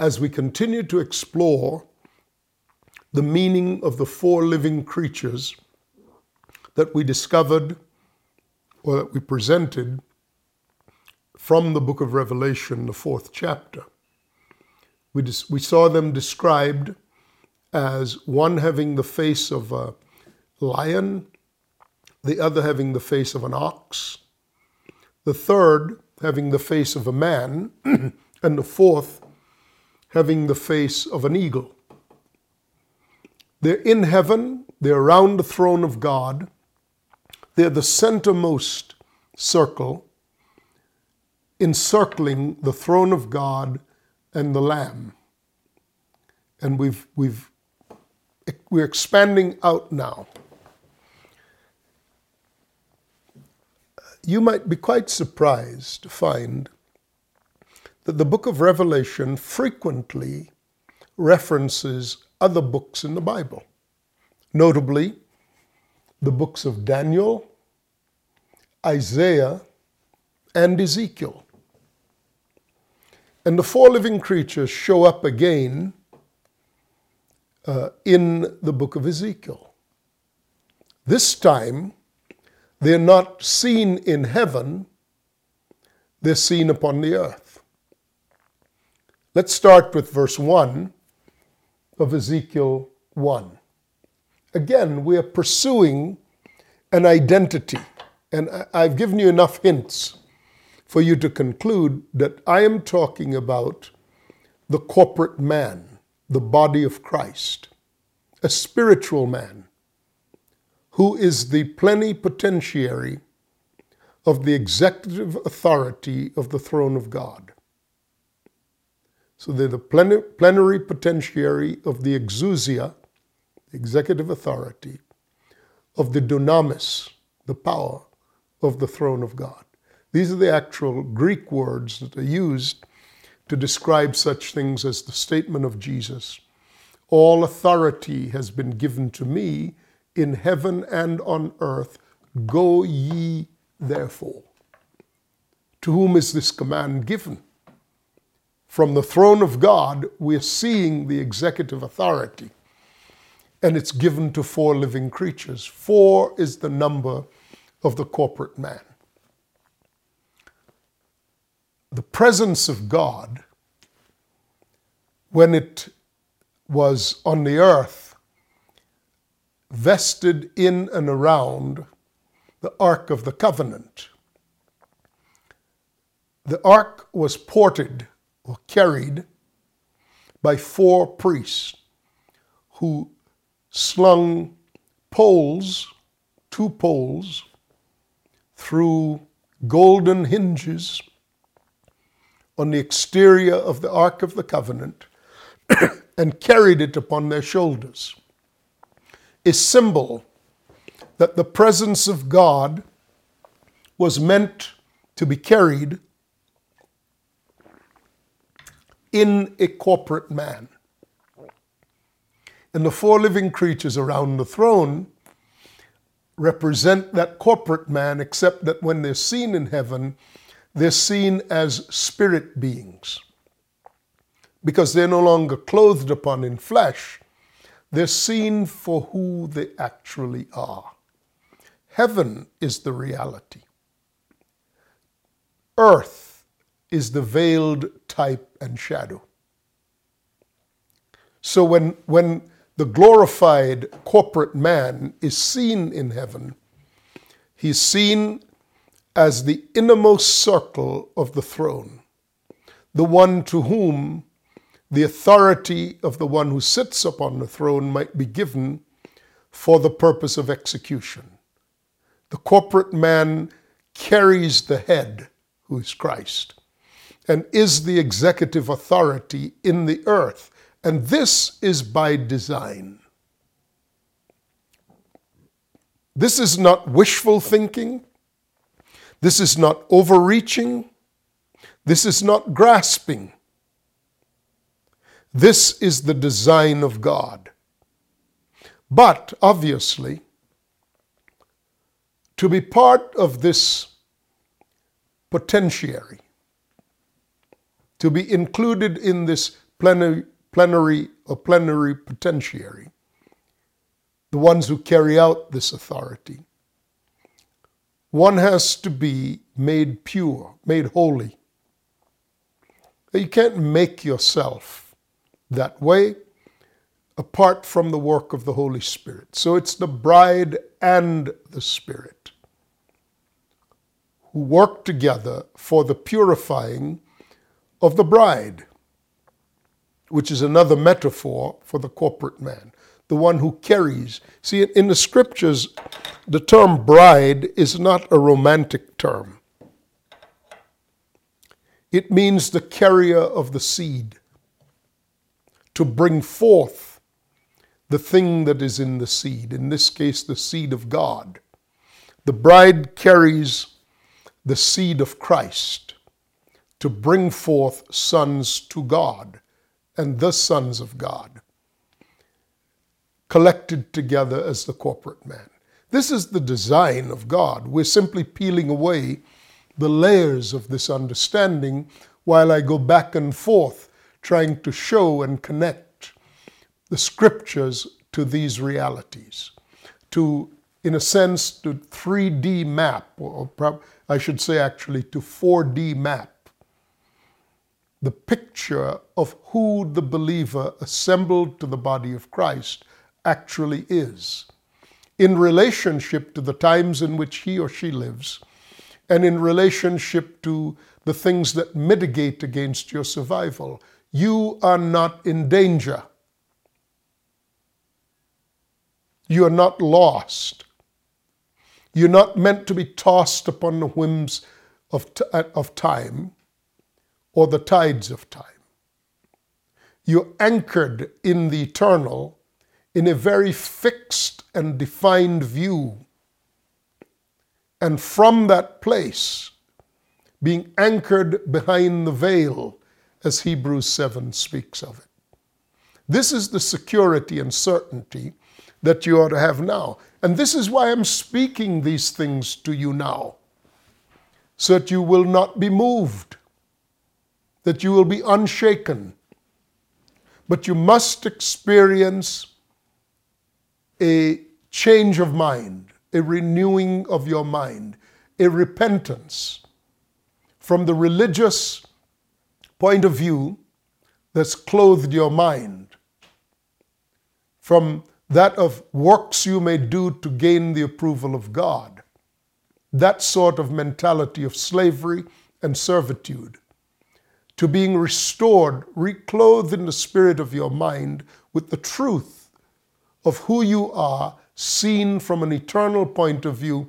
as we continue to explore the meaning of the four living creatures that we discovered or that we presented from the book of Revelation, the fourth chapter. We, dis- we saw them described as one having the face of a lion, the other having the face of an ox, the third having the face of a man, and the fourth having the face of an eagle. They're in heaven, they're around the throne of God, they're the centermost circle encircling the throne of God and the Lamb. And we've, we've, we're expanding out now. You might be quite surprised to find that the book of Revelation frequently references other books in the Bible, notably the books of Daniel, Isaiah, and Ezekiel. And the four living creatures show up again uh, in the book of Ezekiel. This time, they're not seen in heaven, they're seen upon the earth. Let's start with verse 1 of Ezekiel 1. Again, we are pursuing an identity, and I've given you enough hints for you to conclude that I am talking about the corporate man, the body of Christ, a spiritual man who is the plenipotentiary of the executive authority of the throne of God. So they're the plenary potentiary of the exousia, executive authority, of the dunamis, the power of the throne of God. These are the actual Greek words that are used to describe such things as the statement of Jesus. All authority has been given to me in heaven and on earth. Go ye therefore. To whom is this command given? From the throne of God, we're seeing the executive authority, and it's given to four living creatures. Four is the number of the corporate man. The presence of God, when it was on the earth, vested in and around the Ark of the Covenant. The Ark was ported carried by four priests who slung poles, two poles, through golden hinges on the exterior of the Ark of the Covenant and carried it upon their shoulders. A symbol that the presence of God was meant to be carried in a corporate man. And the four living creatures around the throne represent that corporate man, except that when they're seen in heaven, they're seen as spirit beings. Because they're no longer clothed upon in flesh, they're seen for who they actually are. Heaven is the reality. Earth is the veiled type and shadow. So when, when the glorified corporate man is seen in heaven, he's seen as the innermost circle of the throne, the one to whom the authority of the one who sits upon the throne might be given for the purpose of execution. The corporate man carries the head, who is Christ and is the executive authority in the earth. And this is by design. This is not wishful thinking. This is not overreaching. This is not grasping. This is the design of God. But obviously, to be part of this potentiary, to be included in this plenary, plenary or plenary potentiary, the ones who carry out this authority. One has to be made pure, made holy. You can't make yourself that way apart from the work of the Holy Spirit. So it's the bride and the Spirit who work together for the purifying of the bride, which is another metaphor for the corporate man, the one who carries. See, in the scriptures, the term bride is not a romantic term. It means the carrier of the seed, to bring forth the thing that is in the seed, in this case, the seed of God. The bride carries the seed of Christ to bring forth sons to God and the sons of God, collected together as the corporate man. This is the design of God. We're simply peeling away the layers of this understanding while I go back and forth trying to show and connect the scriptures to these realities, to, in a sense, to 3D map, or I should say actually to 4D map the picture of who the believer assembled to the body of Christ actually is in relationship to the times in which he or she lives and in relationship to the things that mitigate against your survival. You are not in danger. You are not lost. You're not meant to be tossed upon the whims of, t- of time or the tides of time. You're anchored in the eternal in a very fixed and defined view. And from that place, being anchored behind the veil, as Hebrews 7 speaks of it. This is the security and certainty that you ought to have now. And this is why I'm speaking these things to you now, so that you will not be moved, that you will be unshaken. But you must experience a change of mind, a renewing of your mind, a repentance from the religious point of view that's clothed your mind, from that of works you may do to gain the approval of God. That sort of mentality of slavery and servitude. To being restored, reclothed in the spirit of your mind with the truth of who you are, seen from an eternal point of view,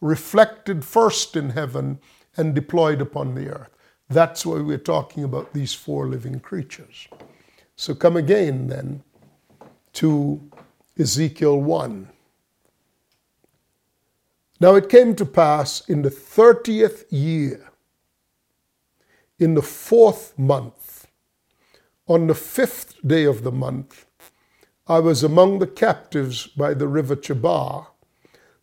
reflected first in heaven and deployed upon the earth. That's why we're talking about these four living creatures. So come again then to Ezekiel 1. Now it came to pass in the thirtieth year, in the fourth month, on the fifth day of the month, I was among the captives by the river Chebar,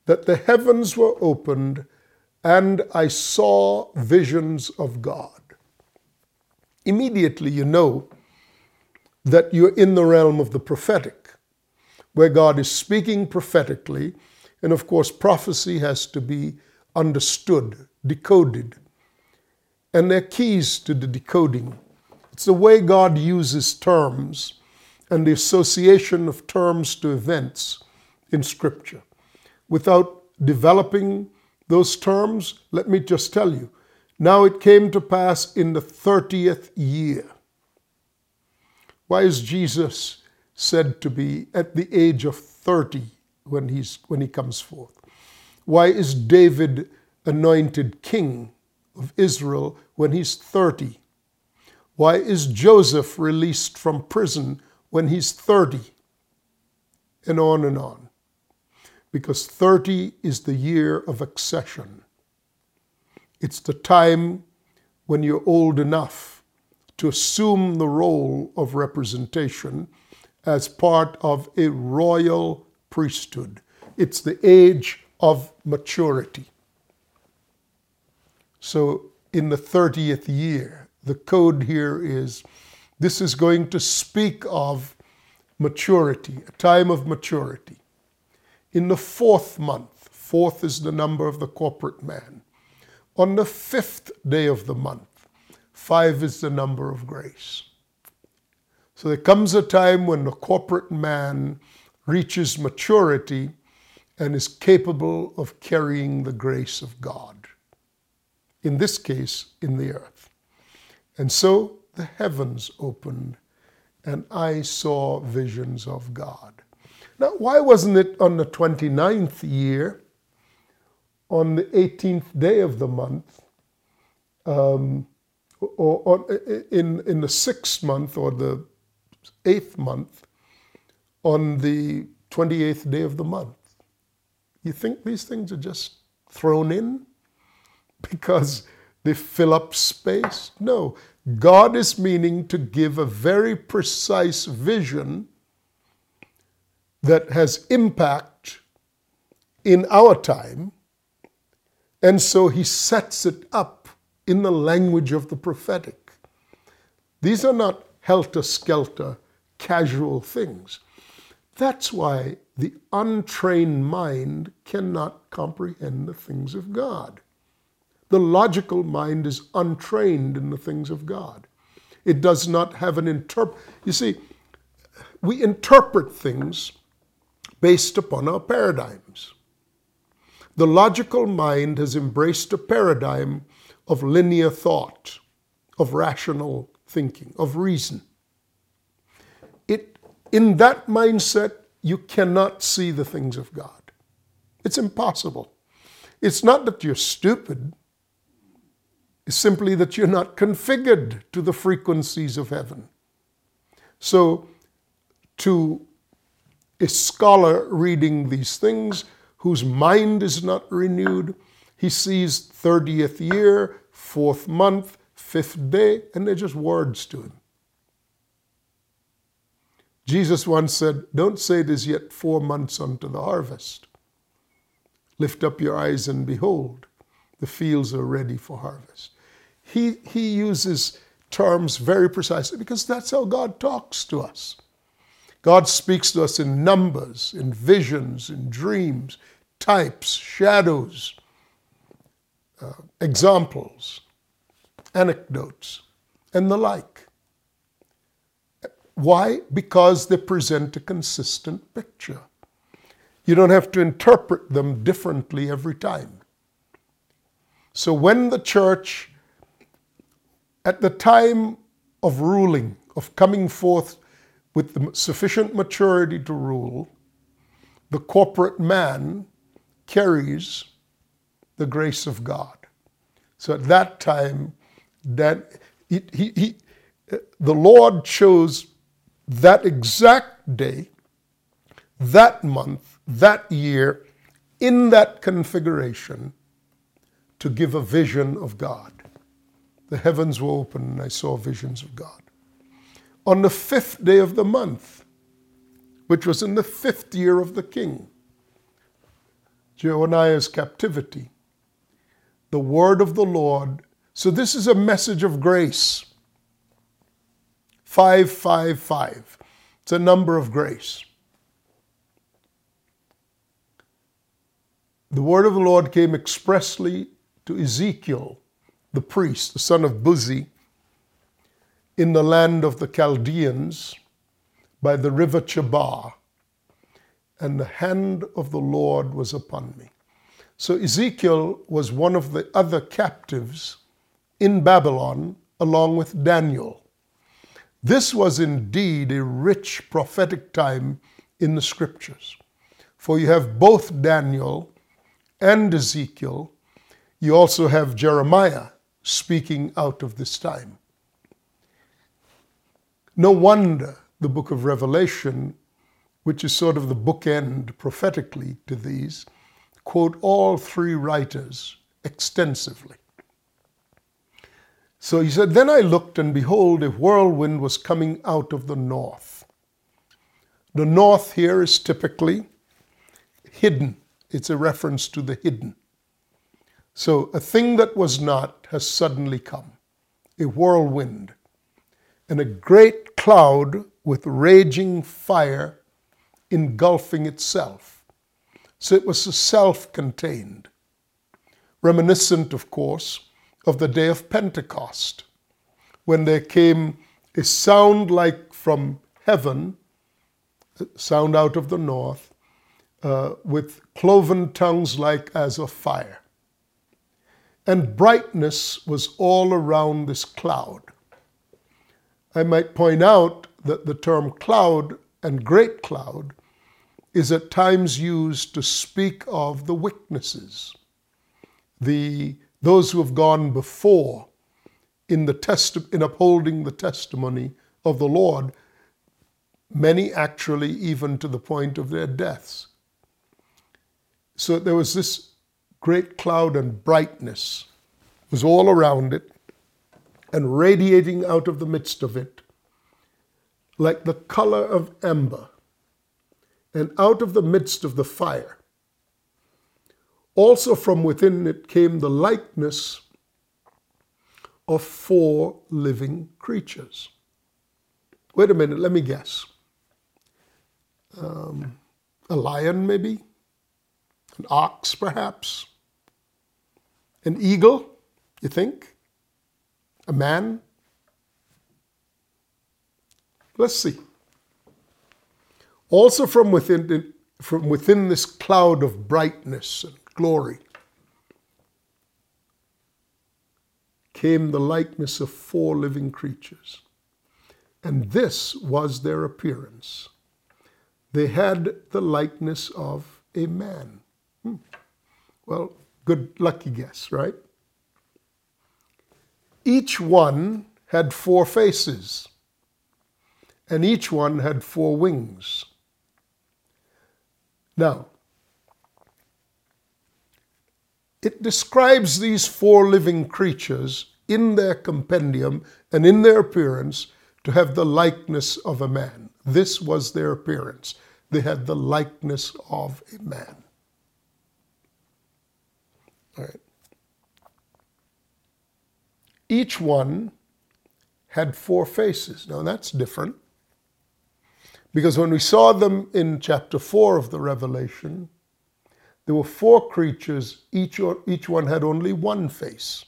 that the heavens were opened, and I saw visions of God. Immediately, you know that you're in the realm of the prophetic where God is speaking prophetically. And of course, prophecy has to be understood, decoded. And there are keys to the decoding. It's the way God uses terms and the association of terms to events in Scripture. Without developing those terms, let me just tell you. Now it came to pass in the 30th year. Why is Jesus said to be at the age of 30 when, he's, when he comes forth? Why is David anointed king of Israel when he's 30? Why is Joseph released from prison when he's 30? And on and on. Because 30 is the year of accession. It's the time when you're old enough to assume the role of representation as part of a royal priesthood. It's the age of maturity. So, in the 30th year, the code here is this is going to speak of maturity, a time of maturity. In the fourth month, fourth is the number of the corporate man. On the fifth day of the month, five is the number of grace. So there comes a time when the corporate man reaches maturity and is capable of carrying the grace of God. In this case, in the earth. And so the heavens opened and I saw visions of God. Now, why wasn't it on the 29th year, on the 18th day of the month, um, or, or in, in the sixth month or the eighth month, on the 28th day of the month? You think these things are just thrown in because they fill up space? No. God is meaning to give a very precise vision that has impact in our time. And so he sets it up in the language of the prophetic. These are not helter skelter, casual things. That's why the untrained mind cannot comprehend the things of God. The logical mind is untrained in the things of God. It does not have an interpret. You see, we interpret things based upon our paradigms. The logical mind has embraced a paradigm of linear thought, of rational thinking, of reason. It, in that mindset, you cannot see the things of God. It's impossible. It's not that you're stupid, is simply that you're not configured to the frequencies of heaven. So, to a scholar reading these things whose mind is not renewed, he sees 30th year, fourth month, fifth day, and they're just words to him. Jesus once said, Don't say it is yet four months unto the harvest. Lift up your eyes and behold, the fields are ready for harvest he, he uses terms very precisely because that's how God talks to us. God speaks to us in numbers, in visions, in dreams, types, shadows, uh, examples, anecdotes, and the like. Why? Because they present a consistent picture. You don't have to interpret them differently every time. So when the church at the time of ruling, of coming forth with sufficient maturity to rule, the corporate man carries the grace of God. So at that time, that he, he, he, the Lord chose that exact day, that month, that year, in that configuration, to give a vision of God the heavens were open and I saw visions of God. On the fifth day of the month, which was in the fifth year of the king, Jehoniah's captivity, the word of the Lord. So this is a message of grace. 555. It's a number of grace. The word of the Lord came expressly to Ezekiel the priest, the son of Buzi, in the land of the Chaldeans by the river Chebar, and the hand of the Lord was upon me. So Ezekiel was one of the other captives in Babylon along with Daniel. This was indeed a rich prophetic time in the scriptures. For you have both Daniel and Ezekiel. You also have Jeremiah speaking out of this time. No wonder the book of Revelation, which is sort of the bookend prophetically to these, quote all three writers extensively. So he said, Then I looked, and behold, a whirlwind was coming out of the north. The north here is typically hidden, it's a reference to the hidden. So a thing that was not has suddenly come, a whirlwind. and a great cloud with raging fire engulfing itself. So it was self contained, reminiscent, of course, of the day of Pentecost, when there came a sound like from heaven, sound out of the north, uh, with cloven tongues like as of fire. And brightness was all around this cloud. I might point out that the term cloud and great cloud is at times used to speak of the witnesses, the, those who have gone before in, the testi- in upholding the testimony of the Lord, many actually even to the point of their deaths. So there was this great cloud and brightness was all around it and radiating out of the midst of it like the color of amber and out of the midst of the fire. Also from within it came the likeness of four living creatures. Wait a minute, let me guess. Um, a lion, maybe? An ox, perhaps? An eagle, you think? A man? Let's see. Also from within, from within this cloud of brightness and glory came the likeness of four living creatures. And this was their appearance. They had the likeness of a man. Well, good lucky guess, right? Each one had four faces, and each one had four wings. Now, it describes these four living creatures in their compendium and in their appearance to have the likeness of a man. This was their appearance. They had the likeness of a man. Each one had four faces. Now that's different. Because when we saw them in chapter 4 of the Revelation, there were four creatures, each, or, each one had only one face.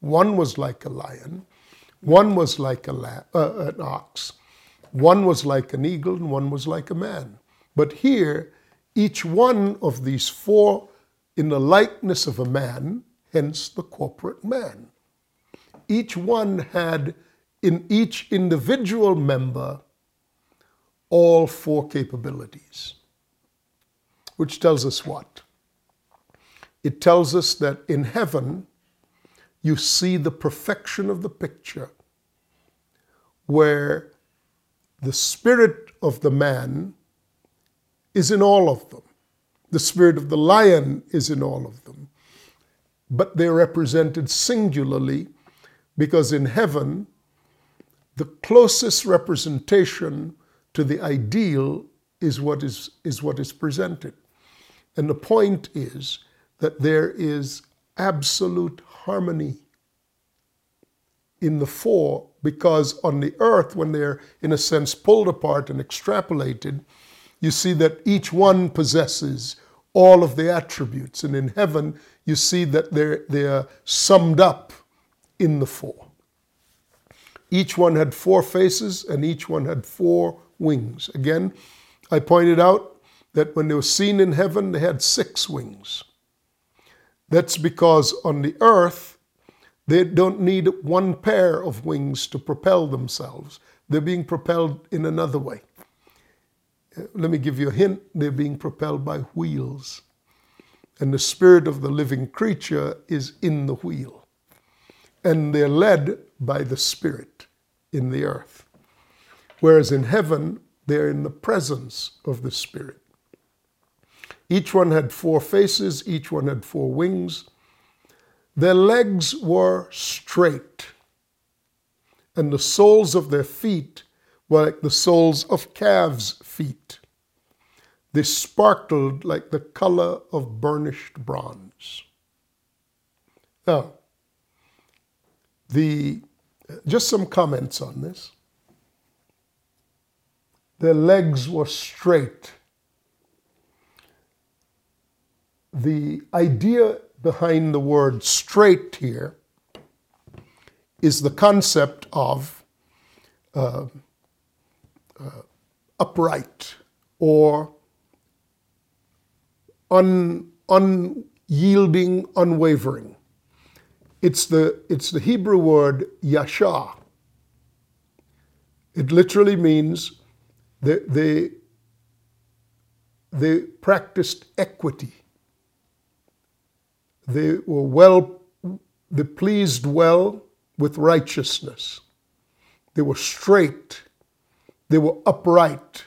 One was like a lion, one was like a la- uh, an ox, one was like an eagle, and one was like a man. But here, each one of these four in the likeness of a man, hence the corporate man. Each one had in each individual member all four capabilities. Which tells us what? It tells us that in heaven, you see the perfection of the picture where the spirit of the man is in all of them. The spirit of the lion is in all of them. But they're represented singularly because in heaven, the closest representation to the ideal is what is, is what is presented. And the point is that there is absolute harmony in the four because on the earth, when they're in a sense pulled apart and extrapolated, you see that each one possesses all of the attributes. And in heaven, you see that they're, they're summed up in the four. Each one had four faces and each one had four wings. Again, I pointed out that when they were seen in heaven, they had six wings. That's because on the earth, they don't need one pair of wings to propel themselves. They're being propelled in another way. Let me give you a hint they're being propelled by wheels. And the spirit of the living creature is in the wheel. And they're led by the spirit in the earth. Whereas in heaven, they're in the presence of the Spirit. Each one had four faces, each one had four wings. Their legs were straight, and the soles of their feet were like the soles of calves' feet. They sparkled like the color of burnished bronze. Now, the, just some comments on this. their legs were straight. The idea behind the word straight here is the concept of uh, uh, upright or un, unyielding, unwavering. It's the, it's the Hebrew word yashar. It literally means they, they, they practiced equity. They were well, they pleased well with righteousness. They were straight. They were upright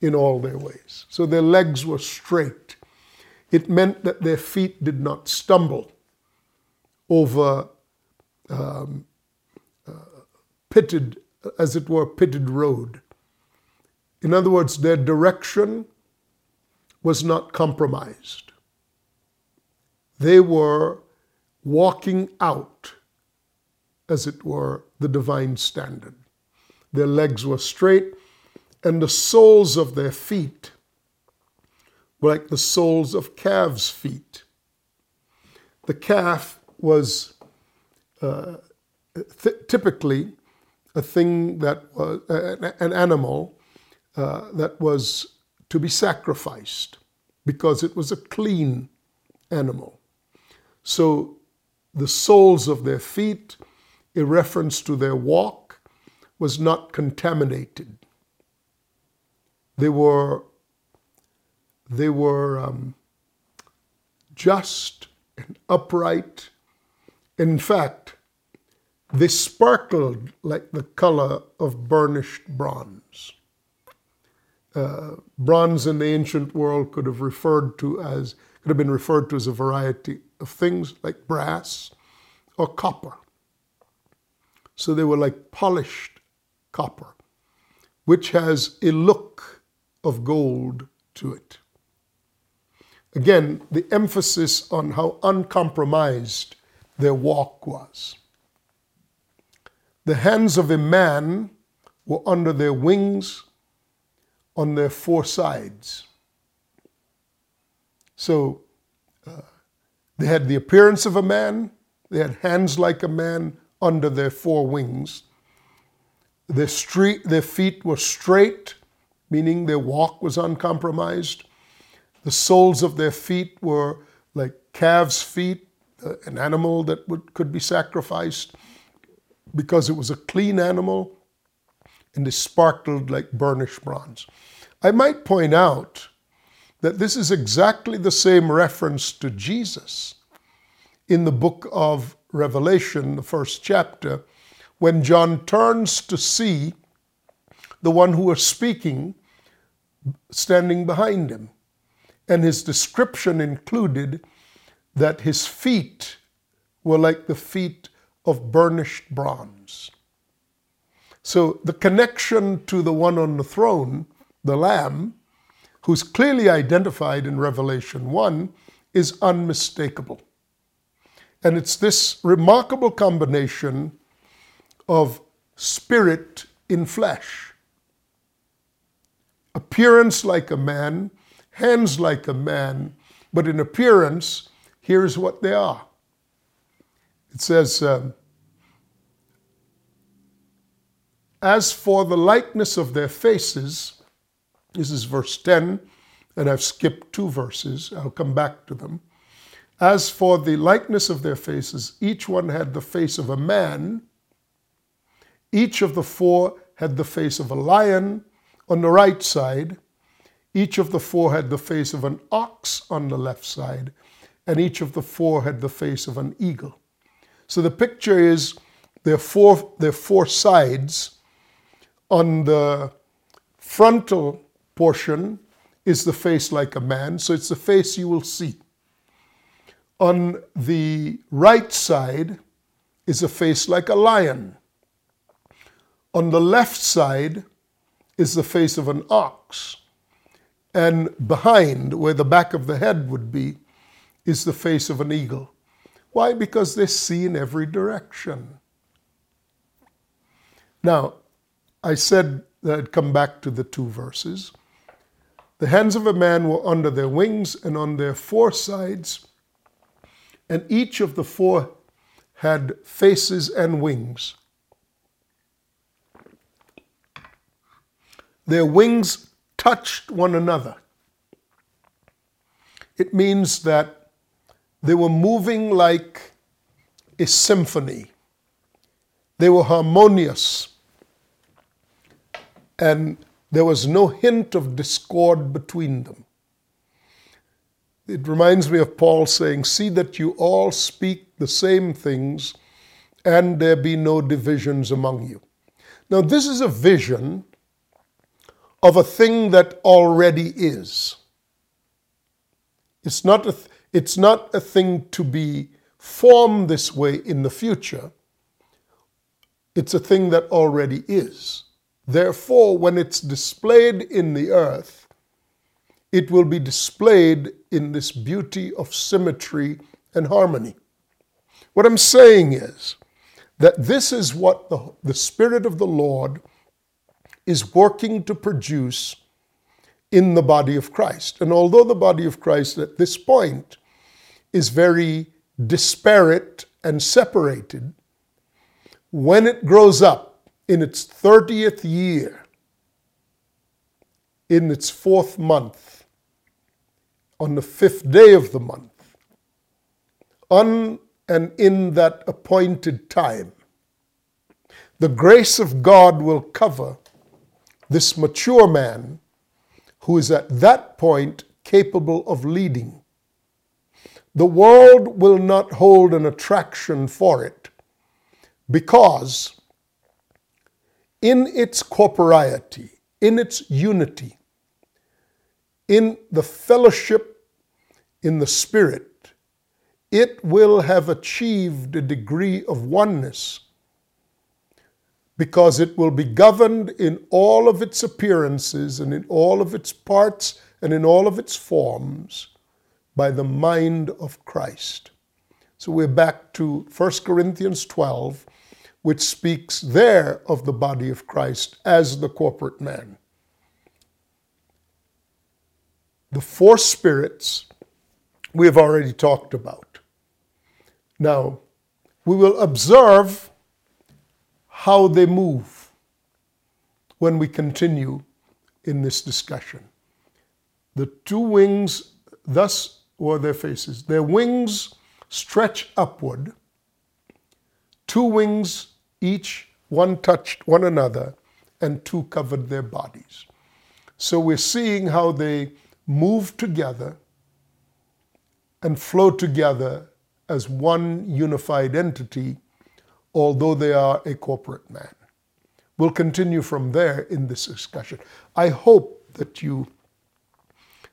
in all their ways. So their legs were straight. It meant that their feet did not stumble over um, uh, pitted, as it were, pitted road. In other words, their direction was not compromised. They were walking out, as it were, the divine standard. Their legs were straight, and the soles of their feet were like the soles of calves' feet. The calf was uh, th- typically a thing that was uh, an animal uh, that was to be sacrificed because it was a clean animal. So the soles of their feet, a reference to their walk, was not contaminated. They were, they were um, just and upright. In fact, they sparkled like the color of burnished bronze. Uh, bronze in the ancient world could have referred to as could have been referred to as a variety of things like brass or copper. So they were like polished copper, which has a look of gold to it. Again, the emphasis on how uncompromised their walk was. The hands of a man were under their wings on their four sides. So uh, they had the appearance of a man, they had hands like a man under their four wings. Their, street, their feet were straight, meaning their walk was uncompromised. The soles of their feet were like calves' feet, uh, an animal that would, could be sacrificed because it was a clean animal and they sparkled like burnished bronze. I might point out that this is exactly the same reference to Jesus in the book of Revelation, the first chapter, when John turns to see the one who was speaking standing behind him. And his description included that his feet were like the feet of burnished bronze. So the connection to the one on the throne, the Lamb, who's clearly identified in Revelation 1, is unmistakable. And it's this remarkable combination of spirit in flesh. Appearance like a man, hands like a man, but in appearance, here's what they are. It says, um, As for the likeness of their faces, this is verse 10, and I've skipped two verses. I'll come back to them. As for the likeness of their faces, each one had the face of a man. Each of the four had the face of a lion on the right side. Each of the four had the face of an ox on the left side. And each of the four had the face of an eagle. So the picture is there are four, there are four sides. On the frontal portion is the face like a man, so it's the face you will see. On the right side is a face like a lion. On the left side is the face of an ox. And behind, where the back of the head would be, is the face of an eagle. Why? Because they see in every direction. Now, I said that I'd come back to the two verses. The hands of a man were under their wings and on their four sides, and each of the four had faces and wings. Their wings touched one another. It means that they were moving like a symphony. They were harmonious. And there was no hint of discord between them. It reminds me of Paul saying, See that you all speak the same things and there be no divisions among you. Now, this is a vision of a thing that already is. It's not a, it's not a thing to be formed this way in the future. It's a thing that already is. Therefore, when it's displayed in the earth, it will be displayed in this beauty of symmetry and harmony. What I'm saying is that this is what the, the Spirit of the Lord is working to produce in the body of Christ. And although the body of Christ at this point is very disparate and separated, when it grows up in its 30th year, in its fourth month, on the fifth day of the month, on and in that appointed time, the grace of God will cover this mature man who is at that point capable of leading. The world will not hold an attraction for it because in its corporeity, in its unity, in the fellowship in the Spirit, it will have achieved a degree of oneness because it will be governed in all of its appearances and in all of its parts and in all of its forms by the mind of Christ. So we're back to 1 Corinthians 12, which speaks there of the body of Christ as the corporate man. The four spirits we have already talked about. Now, we will observe how they move when we continue in this discussion. The two wings, thus were their faces. Their wings stretch upward, two wings each, one touched one another, and two covered their bodies. So we're seeing how they move together and flow together as one unified entity although they are a corporate man. We'll continue from there in this discussion. I hope that you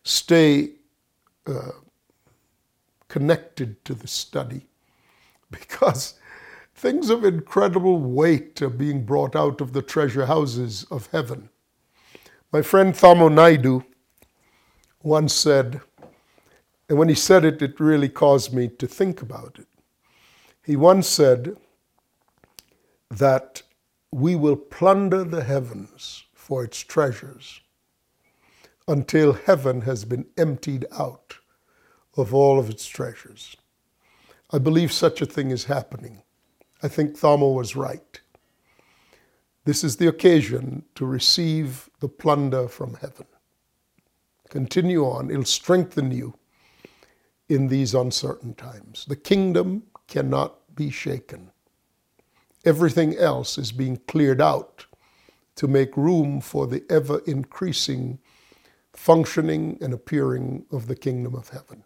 stay uh, connected to the study because things of incredible weight are being brought out of the treasure houses of heaven. My friend Tharmo Naidu once said, and when he said it, it really caused me to think about it. He once said, that we will plunder the heavens for its treasures until heaven has been emptied out of all of its treasures. I believe such a thing is happening. I think Tharmo was right. This is the occasion to receive the plunder from heaven. Continue on, it'll strengthen you in these uncertain times. The kingdom cannot be shaken. Everything else is being cleared out to make room for the ever increasing functioning and appearing of the kingdom of heaven.